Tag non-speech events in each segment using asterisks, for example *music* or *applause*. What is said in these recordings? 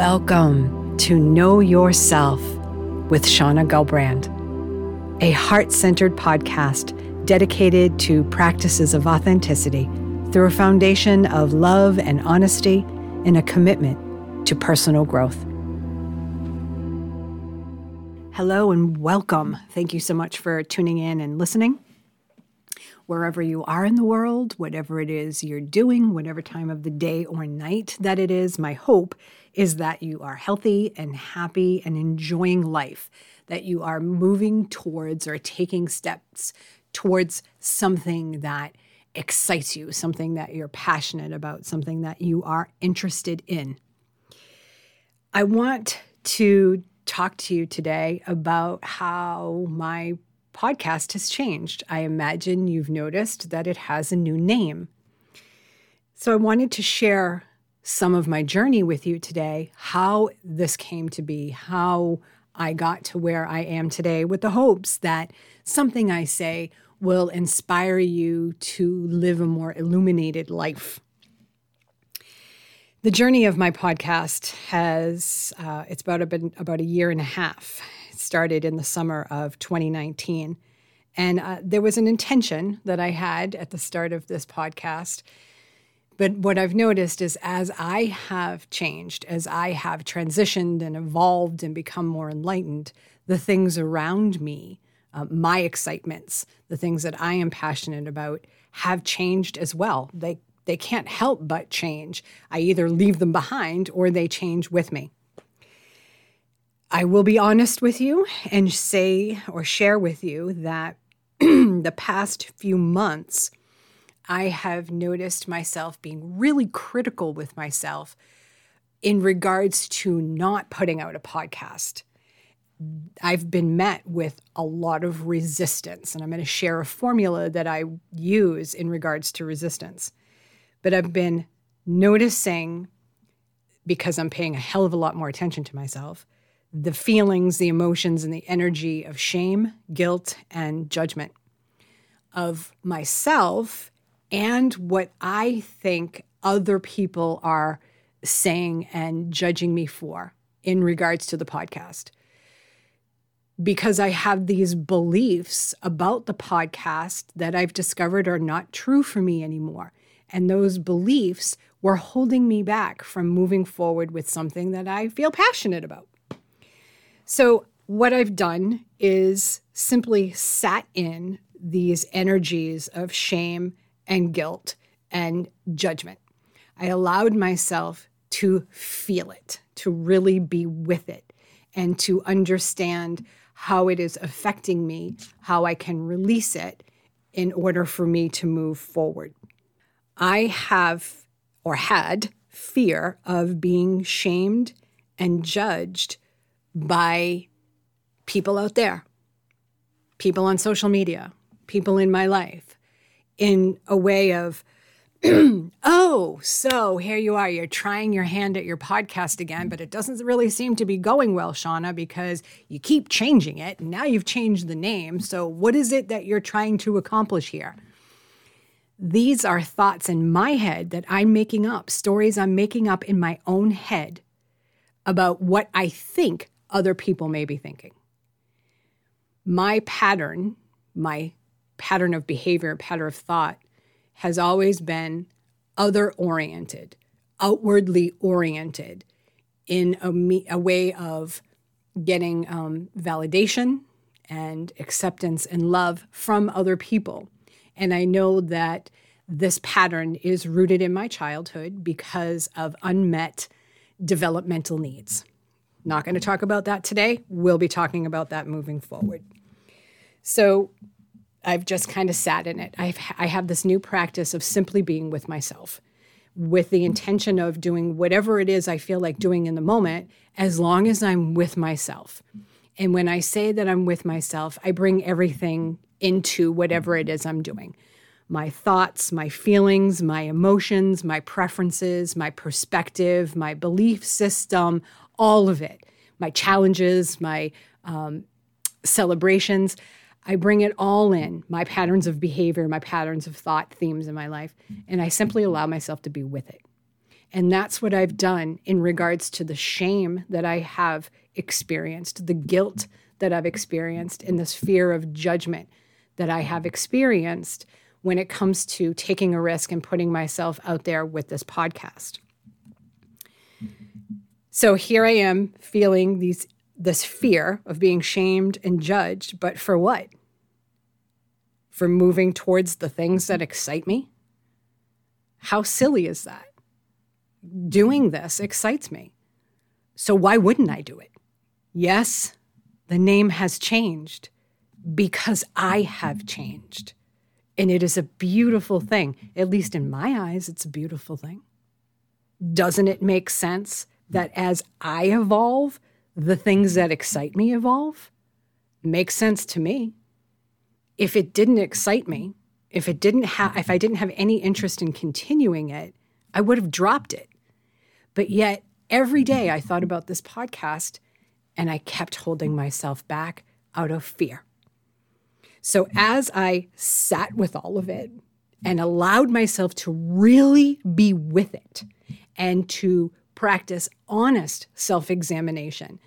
Welcome to Know Yourself with Shauna Gelbrand, a heart centered podcast dedicated to practices of authenticity through a foundation of love and honesty and a commitment to personal growth. Hello and welcome. Thank you so much for tuning in and listening wherever you are in the world, whatever it is you're doing, whatever time of the day or night that it is, my hope is that you are healthy and happy and enjoying life, that you are moving towards or taking steps towards something that excites you, something that you're passionate about, something that you are interested in. I want to talk to you today about how my podcast has changed. I imagine you've noticed that it has a new name. So I wanted to share some of my journey with you today, how this came to be, how I got to where I am today, with the hopes that something I say will inspire you to live a more illuminated life. The journey of my podcast has, uh, it's about a, about a year and a half started in the summer of 2019. And uh, there was an intention that I had at the start of this podcast. But what I've noticed is as I have changed, as I have transitioned and evolved and become more enlightened, the things around me, uh, my excitements, the things that I am passionate about, have changed as well. They they can't help but change. I either leave them behind or they change with me. I will be honest with you and say or share with you that *clears throat* the past few months, I have noticed myself being really critical with myself in regards to not putting out a podcast. I've been met with a lot of resistance, and I'm going to share a formula that I use in regards to resistance. But I've been noticing, because I'm paying a hell of a lot more attention to myself, the feelings, the emotions, and the energy of shame, guilt, and judgment of myself and what I think other people are saying and judging me for in regards to the podcast. Because I have these beliefs about the podcast that I've discovered are not true for me anymore. And those beliefs were holding me back from moving forward with something that I feel passionate about. So, what I've done is simply sat in these energies of shame and guilt and judgment. I allowed myself to feel it, to really be with it, and to understand how it is affecting me, how I can release it in order for me to move forward. I have or had fear of being shamed and judged by people out there, people on social media, people in my life, in a way of, *clears throat* oh, so here you are. You're trying your hand at your podcast again, but it doesn't really seem to be going well, Shauna, because you keep changing it. And now you've changed the name. So, what is it that you're trying to accomplish here? These are thoughts in my head that I'm making up, stories I'm making up in my own head about what I think other people may be thinking. My pattern, my pattern of behavior, pattern of thought, has always been other oriented, outwardly oriented, in a, a way of getting um, validation and acceptance and love from other people. And I know that this pattern is rooted in my childhood because of unmet developmental needs. Not going to talk about that today. We'll be talking about that moving forward. So I've just kind of sat in it. I've, I have this new practice of simply being with myself with the intention of doing whatever it is I feel like doing in the moment, as long as I'm with myself. And when I say that I'm with myself, I bring everything into whatever it is I'm doing my thoughts, my feelings, my emotions, my preferences, my perspective, my belief system, all of it, my challenges, my um, celebrations. I bring it all in my patterns of behavior, my patterns of thought, themes in my life, and I simply allow myself to be with it. And that's what I've done in regards to the shame that I have experienced, the guilt that I've experienced, and this fear of judgment that I have experienced when it comes to taking a risk and putting myself out there with this podcast. So here I am feeling these this fear of being shamed and judged, but for what? For moving towards the things that excite me? How silly is that? Doing this excites me. So why wouldn't I do it? Yes, the name has changed because I have changed. And it is a beautiful thing. At least in my eyes, it's a beautiful thing. Doesn't it make sense that as I evolve, the things that excite me evolve? Makes sense to me. If it didn't excite me, if it didn't have if I didn't have any interest in continuing it, I would have dropped it. But yet every day I thought about this podcast and I kept holding myself back out of fear. So as I sat with all of it and allowed myself to really be with it and to practice honest self examination,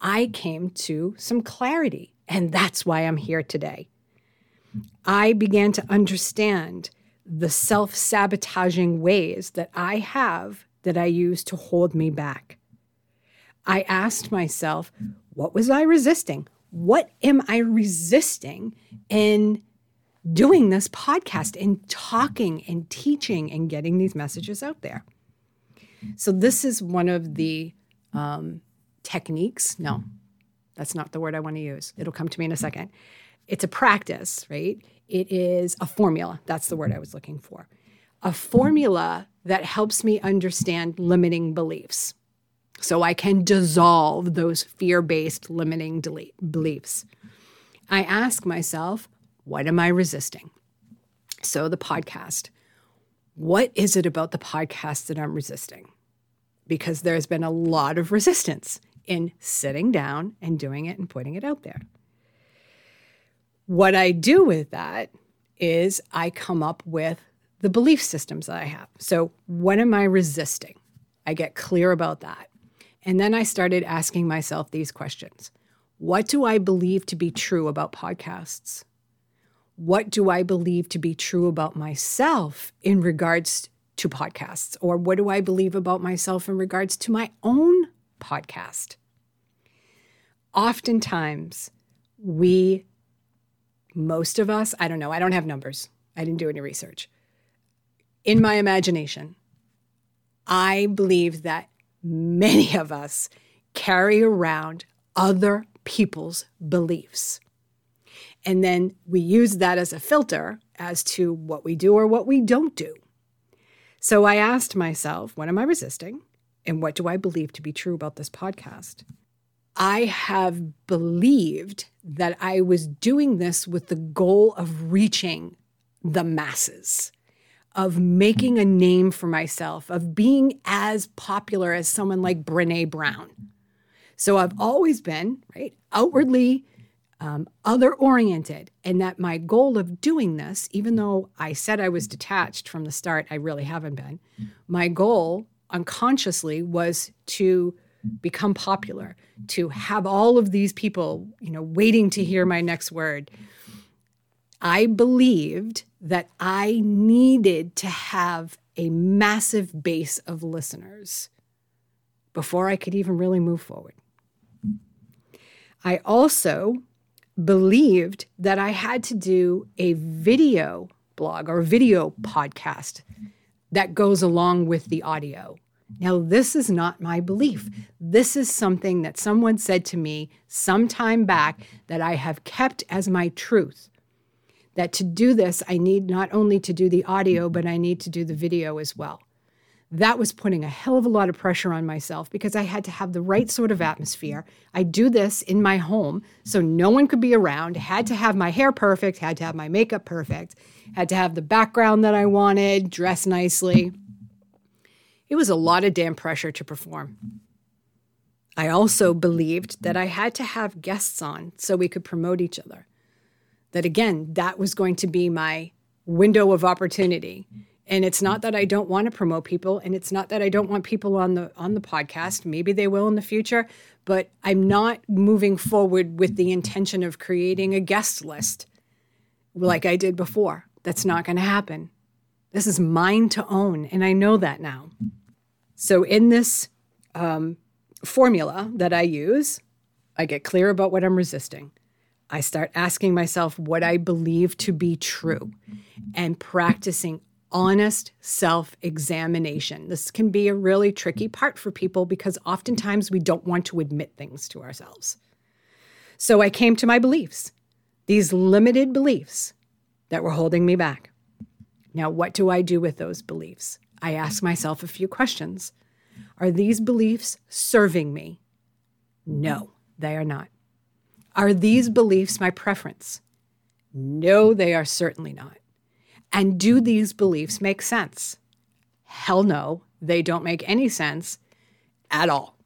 I came to some clarity. And that's why I'm here today. I began to understand the self sabotaging ways that I have that I use to hold me back. I asked myself, what was I resisting? what am I resisting in doing this podcast and talking and teaching and getting these messages out there? So, this is one of the um, techniques. No, that's not the word I want to use. It'll come to me in a second. It's a practice, right? It is a formula. That's the word I was looking for. A formula that helps me understand limiting beliefs so I can dissolve those fear based limiting beliefs. I ask myself, what am I resisting? So, the podcast. What is it about the podcast that I'm resisting? Because there's been a lot of resistance in sitting down and doing it and putting it out there. What I do with that is I come up with the belief systems that I have. So, what am I resisting? I get clear about that. And then I started asking myself these questions What do I believe to be true about podcasts? What do I believe to be true about myself in regards to podcasts? Or what do I believe about myself in regards to my own podcast? Oftentimes, we, most of us, I don't know, I don't have numbers, I didn't do any research. In my imagination, I believe that many of us carry around other people's beliefs. And then we use that as a filter as to what we do or what we don't do. So I asked myself, what am I resisting? And what do I believe to be true about this podcast? I have believed that I was doing this with the goal of reaching the masses of making a name for myself, of being as popular as someone like Brene Brown. So I've always been, right, outwardly um, other oriented, and that my goal of doing this, even though I said I was detached from the start, I really haven't been. My goal unconsciously was to become popular, to have all of these people, you know, waiting to hear my next word. I believed that I needed to have a massive base of listeners before I could even really move forward. I also believed that I had to do a video blog or video podcast that goes along with the audio. Now, this is not my belief. This is something that someone said to me some time back that I have kept as my truth that to do this, I need not only to do the audio, but I need to do the video as well. That was putting a hell of a lot of pressure on myself because I had to have the right sort of atmosphere. I do this in my home, so no one could be around. Had to have my hair perfect, had to have my makeup perfect, had to have the background that I wanted, dress nicely. It was a lot of damn pressure to perform. I also believed that I had to have guests on so we could promote each other that again, that was going to be my window of opportunity And it's not that I don't want to promote people and it's not that I don't want people on the on the podcast. Maybe they will in the future, but I'm not moving forward with the intention of creating a guest list like I did before. That's not going to happen. This is mine to own, and I know that now. So, in this um, formula that I use, I get clear about what I'm resisting. I start asking myself what I believe to be true and practicing honest self examination. This can be a really tricky part for people because oftentimes we don't want to admit things to ourselves. So I came to my beliefs, these limited beliefs that were holding me back. Now, what do I do with those beliefs? I ask myself a few questions. Are these beliefs serving me? No, they are not. Are these beliefs my preference? No, they are certainly not. And do these beliefs make sense? Hell no, they don't make any sense at all.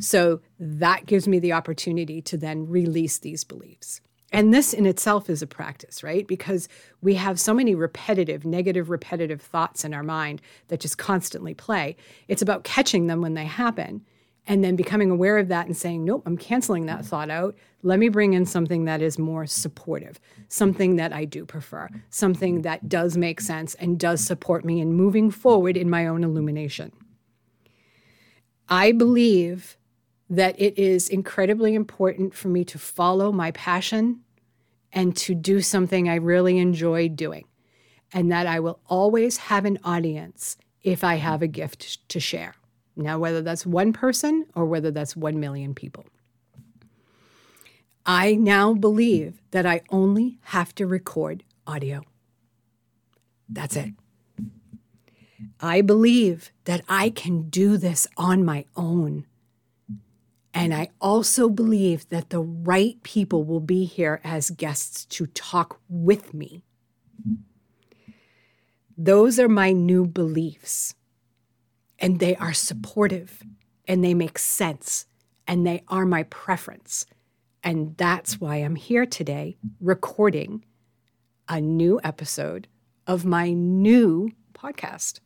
So that gives me the opportunity to then release these beliefs. And this in itself is a practice, right? Because we have so many repetitive, negative, repetitive thoughts in our mind that just constantly play. It's about catching them when they happen and then becoming aware of that and saying, nope, I'm canceling that mm. thought out. Let me bring in something that is more supportive, something that I do prefer, something that does make sense and does support me in moving forward in my own illumination. I believe that it is incredibly important for me to follow my passion and to do something I really enjoy doing, and that I will always have an audience if I mm-hmm. have a gift to share. Now, whether that's one person or whether that's 1 million people. I now believe that I only have to record audio. That's it. I believe that I can do this on my own. And I also believe that the right people will be here as guests to talk with me. Those are my new beliefs and they are supportive and they make sense and they are my preference. And that's why I'm here today recording a new episode of my new podcast.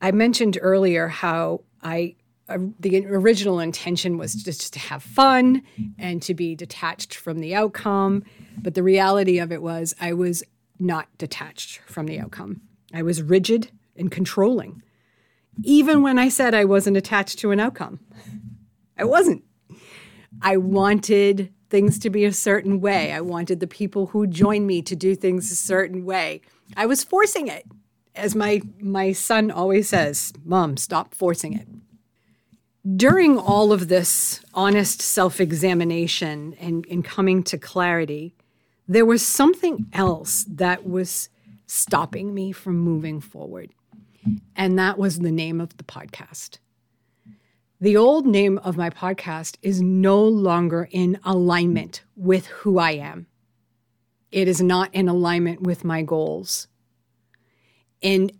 I mentioned earlier how I uh, the original intention was just to have fun and to be detached from the outcome, but the reality of it was I was not detached from the outcome. I was rigid and controlling even when I said I wasn't attached to an outcome. I wasn't. I wanted things to be a certain way. I wanted the people who joined me to do things a certain way. I was forcing it. As my my son always says, "Mom, stop forcing it." During all of this honest self-examination and, and coming to clarity, there was something else that was stopping me from moving forward. And that was the name of the podcast. The old name of my podcast is no longer in alignment with who I am. It is not in alignment with my goals. And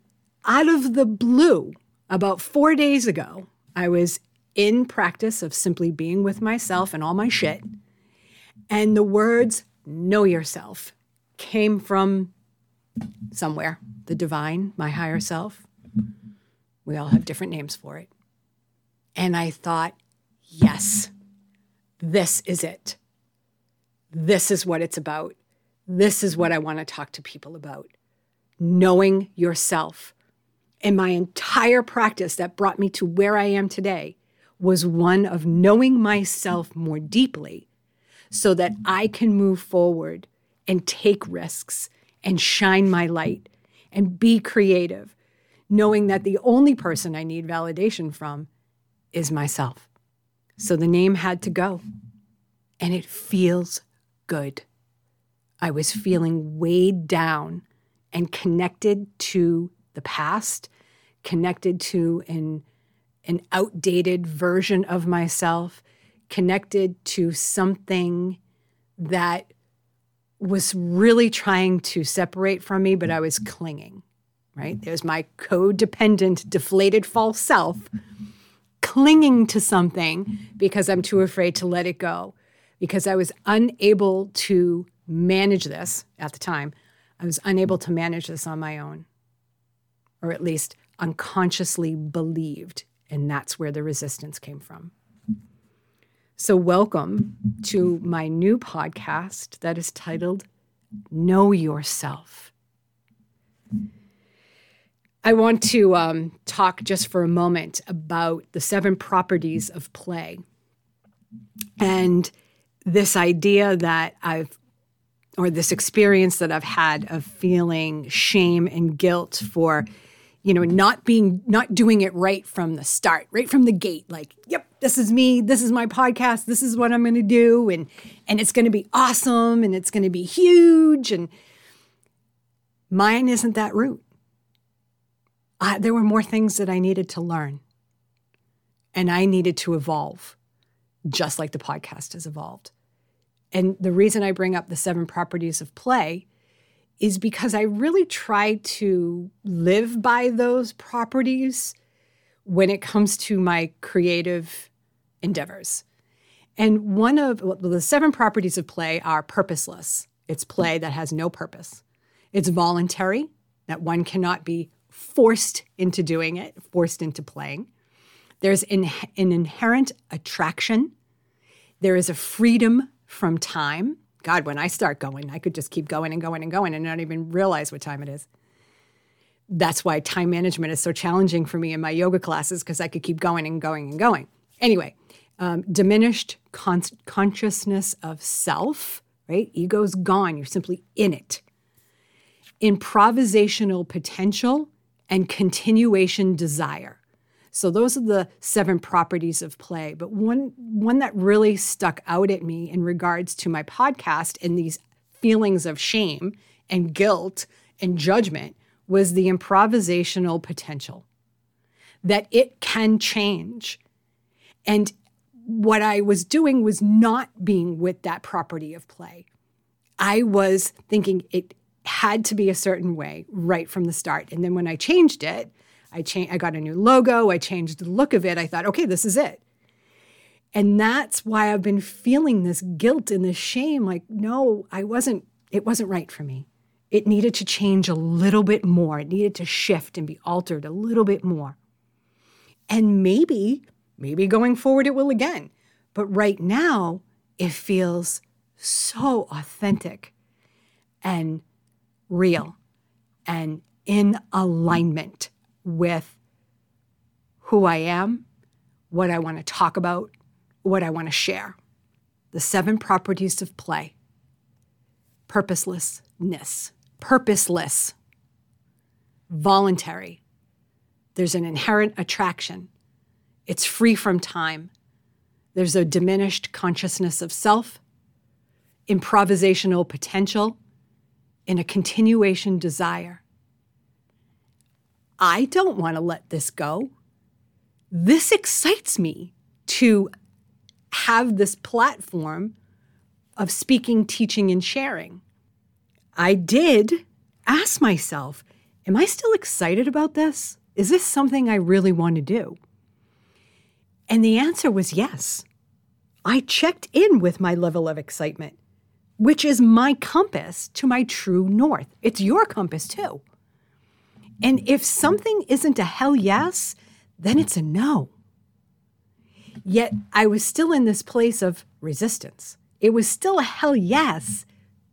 out of the blue, about four days ago, I was in practice of simply being with myself and all my shit. And the words, know yourself, came from somewhere the divine, my higher self. We all have different names for it. And I thought, yes, this is it. This is what it's about. This is what I want to talk to people about. Knowing yourself. And my entire practice that brought me to where I am today was one of knowing myself more deeply so that I can move forward and take risks and shine my light and be creative knowing that the only person I need validation from is myself. So the name had to go. And it feels good. I was feeling weighed down and connected to the past, connected to an, an outdated version of myself, connected to something that was really trying to separate from me, but I was clinging right? There's my codependent, deflated false self clinging to something because I'm too afraid to let it go, because I was unable to manage this at the time, I was unable to manage this on my own, or at least unconsciously believed. And that's where the resistance came from. So, welcome to my new podcast that is titled Know Yourself. I want to um, talk just for a moment about the seven properties of play and this idea that I've, or this experience that I've had of feeling shame and guilt for, you know, not being, not doing it right from the start, right from the gate. Like, yep, this is me. This is my podcast. This is what I'm going to do, and and it's going to be awesome, and it's going to be huge. And mine isn't that route I, there were more things that I needed to learn. And I needed to evolve, just like the podcast has evolved. And the reason I bring up the seven properties of play is because I really try to live by those properties when it comes to my creative endeavors. And one of well, the seven properties of play are purposeless. It's play that has no purpose. It's voluntary, that one cannot be forced into doing it, forced into playing. There's in, an inherent attraction. There is a freedom from time. God, when I start going, I could just keep going and going and going and not even realize what time it is. That's why time management is so challenging for me in my yoga classes because I could keep going and going and going. Anyway, um, diminished con- consciousness of self, right? Ego's gone. You're simply in it. Improvisational potential and continuation desire. So those are the seven properties of play. But one one that really stuck out at me in regards to my podcast and these feelings of shame and guilt and judgment was the improvisational potential. That it can change. And what I was doing was not being with that property of play. I was thinking it had to be a certain way right from the start. And then when I changed it, I changed I got a new logo, I changed the look of it. I thought, okay, this is it. And that's why I've been feeling this guilt and this shame like no, I wasn't it wasn't right for me. It needed to change a little bit more. It needed to shift and be altered a little bit more. And maybe maybe going forward it will again. But right now, it feels so authentic and real and in alignment with who I am, what I want to talk about, what I want to share. The seven properties of play purposelessness, purposeless, voluntary. There's an inherent attraction, it's free from time. There's a diminished consciousness of self, improvisational potential, in a continuation desire. I don't want to let this go. This excites me to have this platform of speaking, teaching, and sharing. I did ask myself, Am I still excited about this? Is this something I really want to do? And the answer was yes. I checked in with my level of excitement which is my compass to my true north. It's your compass too. And if something isn't a hell yes, then it's a no. Yet I was still in this place of resistance. It was still a hell yes,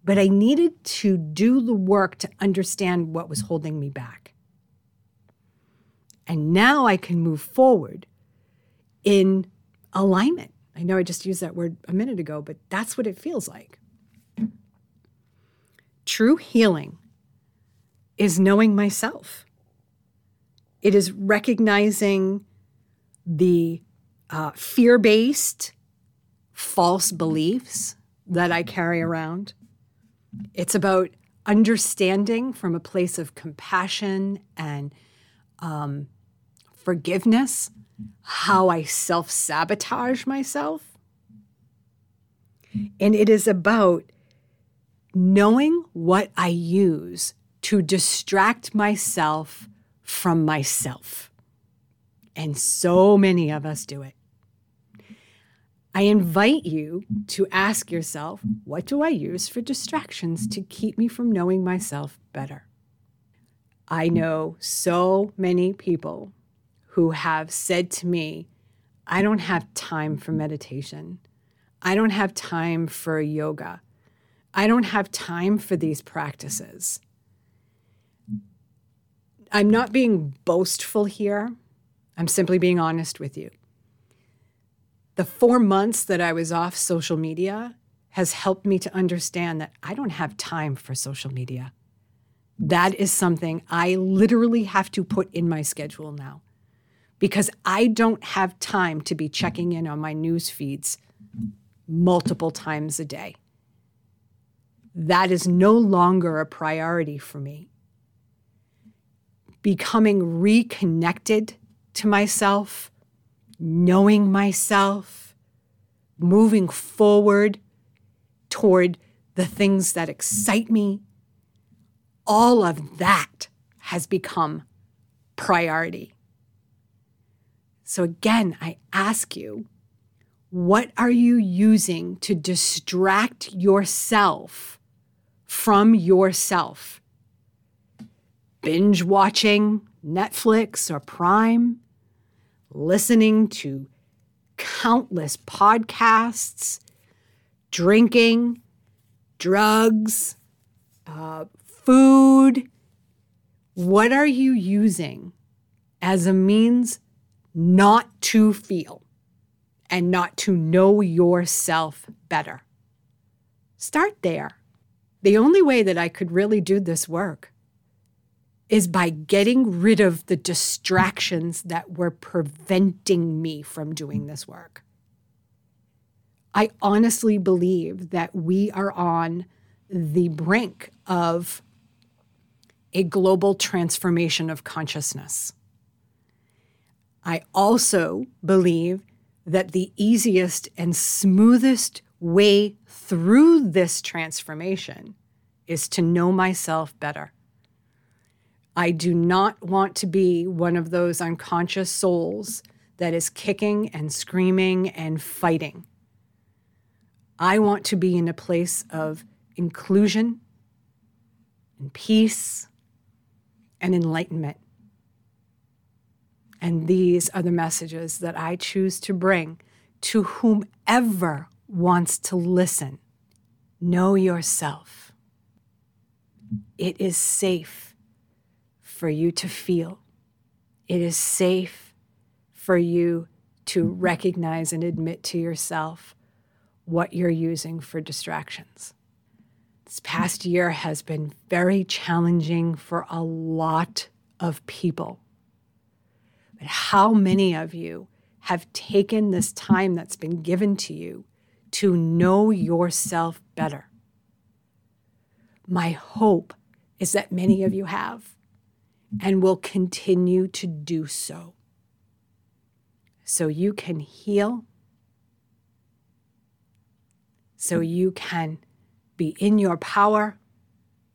but I needed to do the work to understand what was holding me back. And now I can move forward in alignment. I know I just used that word a minute ago, but that's what it feels like. True healing is knowing myself. It is recognizing the uh, fear based false beliefs that I carry around. It's about understanding from a place of compassion and um, forgiveness how I self sabotage myself. And it is about knowing what I use to distract myself from myself. And so many of us do it. I invite you to ask yourself what do I use for distractions to keep me from knowing myself better? I know so many people who have said to me, I don't have time for meditation. I don't have time for yoga. I don't have time for these practices. I'm not being boastful here. I'm simply being honest with you. The four months that I was off social media has helped me to understand that I don't have time for social media. That is something I literally have to put in my schedule now because I don't have time to be checking in on my news feeds multiple times a day. That is no longer a priority for me. Becoming reconnected to myself, knowing myself, moving forward toward the things that excite me, all of that has become priority. So, again, I ask you, what are you using to distract yourself from yourself? Binge watching Netflix or Prime, listening to countless podcasts, drinking, drugs, uh, food. What are you using as a means not to feel and not to know yourself better? Start there. The only way that I could really do this work is by getting rid of the distractions that were preventing me from doing mm. this work. I honestly believe that we are on the brink of a global transformation of consciousness. I also believe that the easiest and smoothest way through this transformation is to know myself better. I do not want to be one of those unconscious souls that is kicking and screaming and fighting. I want to be in a place of inclusion and peace and enlightenment. And these are the messages that I choose to bring to whomever wants to listen. Know yourself. It is safe for you to feel. It is safe for you to recognize and admit to yourself what you're using for distractions. This past year has been very challenging for a lot of people. But how many of you have taken this time that's been given to you to know yourself better? My hope is that many of you have and will continue to do so. So you can heal, so you can be in your power,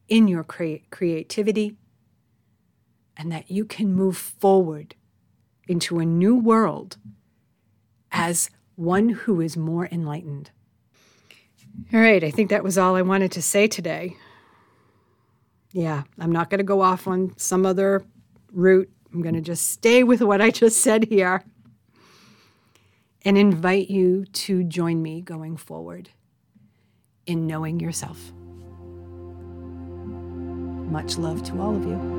in your cre- creativity, and that you can move forward into a new world as one who is more enlightened. All right, I think that was all I wanted to say today. Yeah, I'm not going to go off on some other route. I'm going to just stay with what I just said here and invite you to join me going forward in knowing yourself. Much love to all of you.